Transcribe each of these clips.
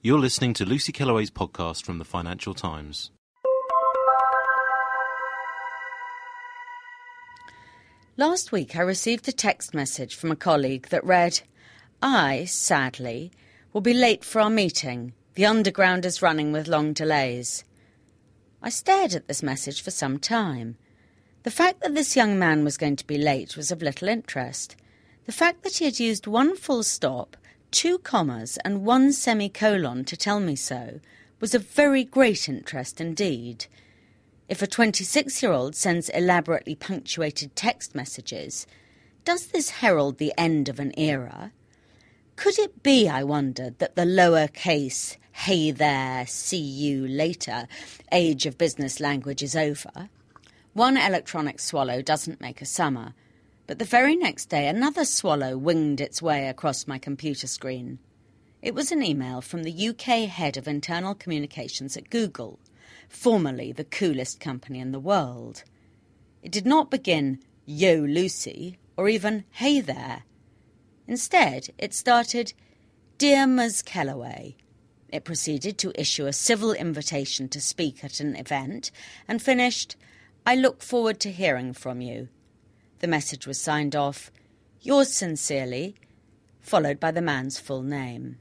You're listening to Lucy Kellaway's podcast from the Financial Times. Last week, I received a text message from a colleague that read, I, sadly, will be late for our meeting. The underground is running with long delays. I stared at this message for some time. The fact that this young man was going to be late was of little interest. The fact that he had used one full stop, two commas, and one semicolon to tell me so was of very great interest indeed. If a 26 year old sends elaborately punctuated text messages, does this herald the end of an era? Could it be, I wondered, that the lower case, hey there, see you later age of business language is over? One electronic swallow doesn't make a summer, but the very next day another swallow winged its way across my computer screen. It was an email from the UK head of internal communications at Google formerly the coolest company in the world. It did not begin, Yo Lucy, or even Hey there. Instead, it started, Dear Ms. Kellaway. It proceeded to issue a civil invitation to speak at an event and finished, I look forward to hearing from you. The message was signed off, Yours sincerely, followed by the man's full name.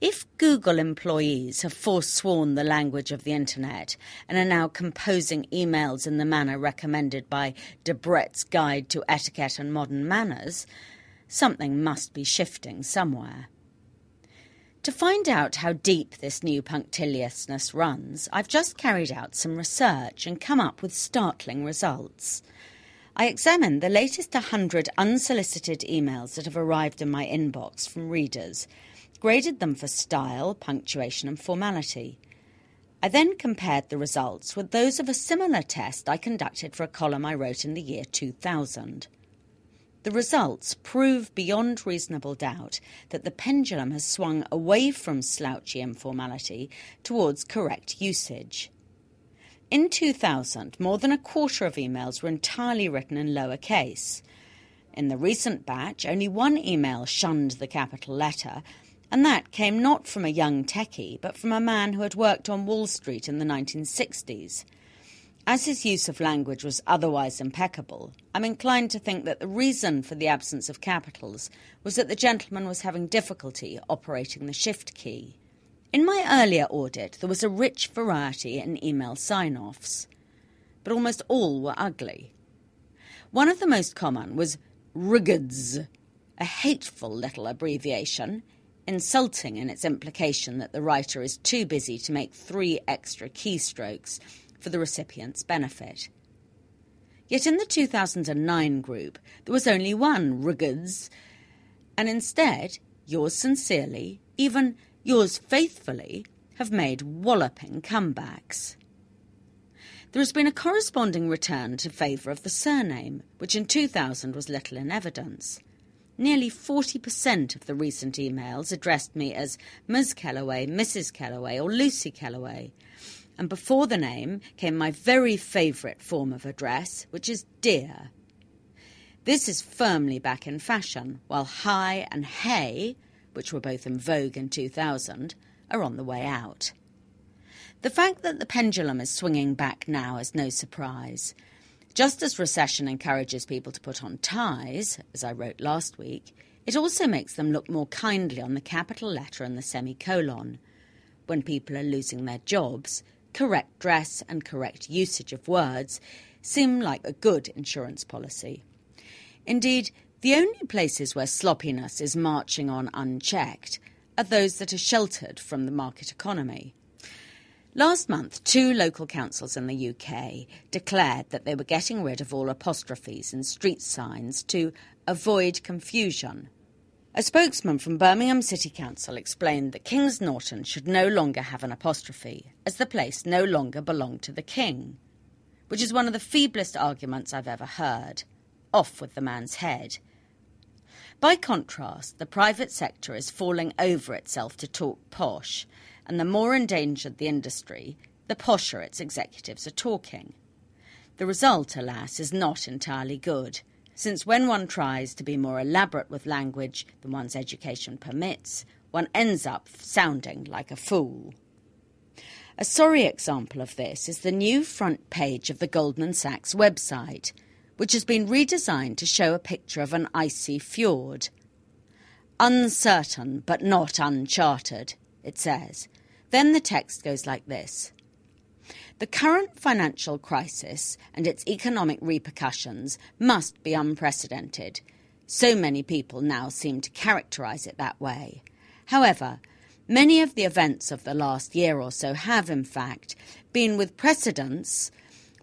If Google employees have forsworn the language of the internet and are now composing emails in the manner recommended by Debrett's Guide to Etiquette and Modern Manners, something must be shifting somewhere. To find out how deep this new punctiliousness runs, I've just carried out some research and come up with startling results. I examined the latest 100 unsolicited emails that have arrived in my inbox from readers graded them for style, punctuation, and formality. I then compared the results with those of a similar test I conducted for a column I wrote in the year 2000. The results prove beyond reasonable doubt that the pendulum has swung away from slouchy informality towards correct usage. In 2000, more than a quarter of emails were entirely written in lowercase. In the recent batch, only one email shunned the capital letter, and that came not from a young techie, but from a man who had worked on Wall Street in the 1960s. As his use of language was otherwise impeccable, I'm inclined to think that the reason for the absence of capitals was that the gentleman was having difficulty operating the shift key. In my earlier audit, there was a rich variety in email sign offs, but almost all were ugly. One of the most common was RIGGEDS, a hateful little abbreviation insulting in its implication that the writer is too busy to make three extra keystrokes for the recipient's benefit. Yet in the 2009 group, there was only one Riggeds, and instead, yours sincerely, even yours faithfully, have made walloping comebacks. There has been a corresponding return to favour of the surname, which in 2000 was little in evidence. Nearly 40% of the recent emails addressed me as Ms. Kellaway, Mrs. Kellaway, or Lucy Kellaway. And before the name came my very favourite form of address, which is Dear. This is firmly back in fashion, while Hi and Hey, which were both in vogue in 2000, are on the way out. The fact that the pendulum is swinging back now is no surprise. Just as recession encourages people to put on ties, as I wrote last week, it also makes them look more kindly on the capital letter and the semicolon. When people are losing their jobs, correct dress and correct usage of words seem like a good insurance policy. Indeed, the only places where sloppiness is marching on unchecked are those that are sheltered from the market economy. Last month, two local councils in the UK declared that they were getting rid of all apostrophes in street signs to avoid confusion. A spokesman from Birmingham City Council explained that Kings Norton should no longer have an apostrophe, as the place no longer belonged to the King, which is one of the feeblest arguments I've ever heard. Off with the man's head. By contrast, the private sector is falling over itself to talk posh, and the more endangered the industry, the posher its executives are talking. The result, alas, is not entirely good since when one tries to be more elaborate with language than one's education permits, one ends up sounding like a fool. A sorry example of this is the new front page of the Goldman Sachs website, which has been redesigned to show a picture of an icy fjord. Uncertain but not uncharted, it says. Then the text goes like this the current financial crisis and its economic repercussions must be unprecedented. So many people now seem to characterize it that way. However, many of the events of the last year or so have, in fact, been with precedents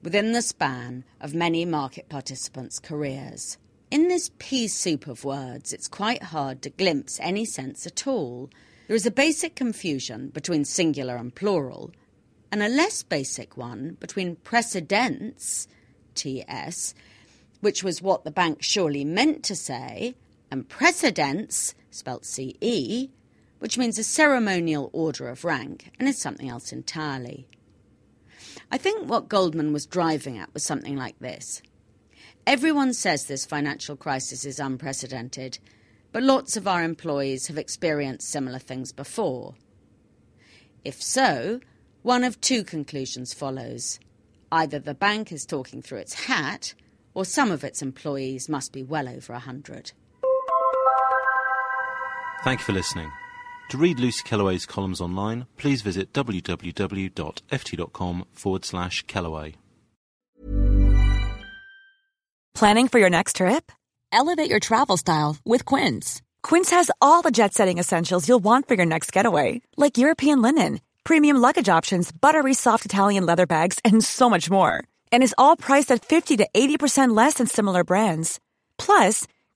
within the span of many market participants' careers. In this pea soup of words, it's quite hard to glimpse any sense at all. There is a basic confusion between singular and plural, and a less basic one between precedents, TS, which was what the bank surely meant to say, and precedence, spelt CE, which means a ceremonial order of rank and is something else entirely. I think what Goldman was driving at was something like this. Everyone says this financial crisis is unprecedented, but lots of our employees have experienced similar things before. If so, one of two conclusions follows. Either the bank is talking through its hat, or some of its employees must be well over a hundred. Thank you for listening. To read Lucy Kellaway's columns online, please visit www.ft.com forward slash Kellaway. Planning for your next trip? Elevate your travel style with Quince. Quince has all the jet setting essentials you'll want for your next getaway, like European linen premium luggage options, buttery soft Italian leather bags, and so much more. And is all priced at 50 to 80% less than similar brands. Plus,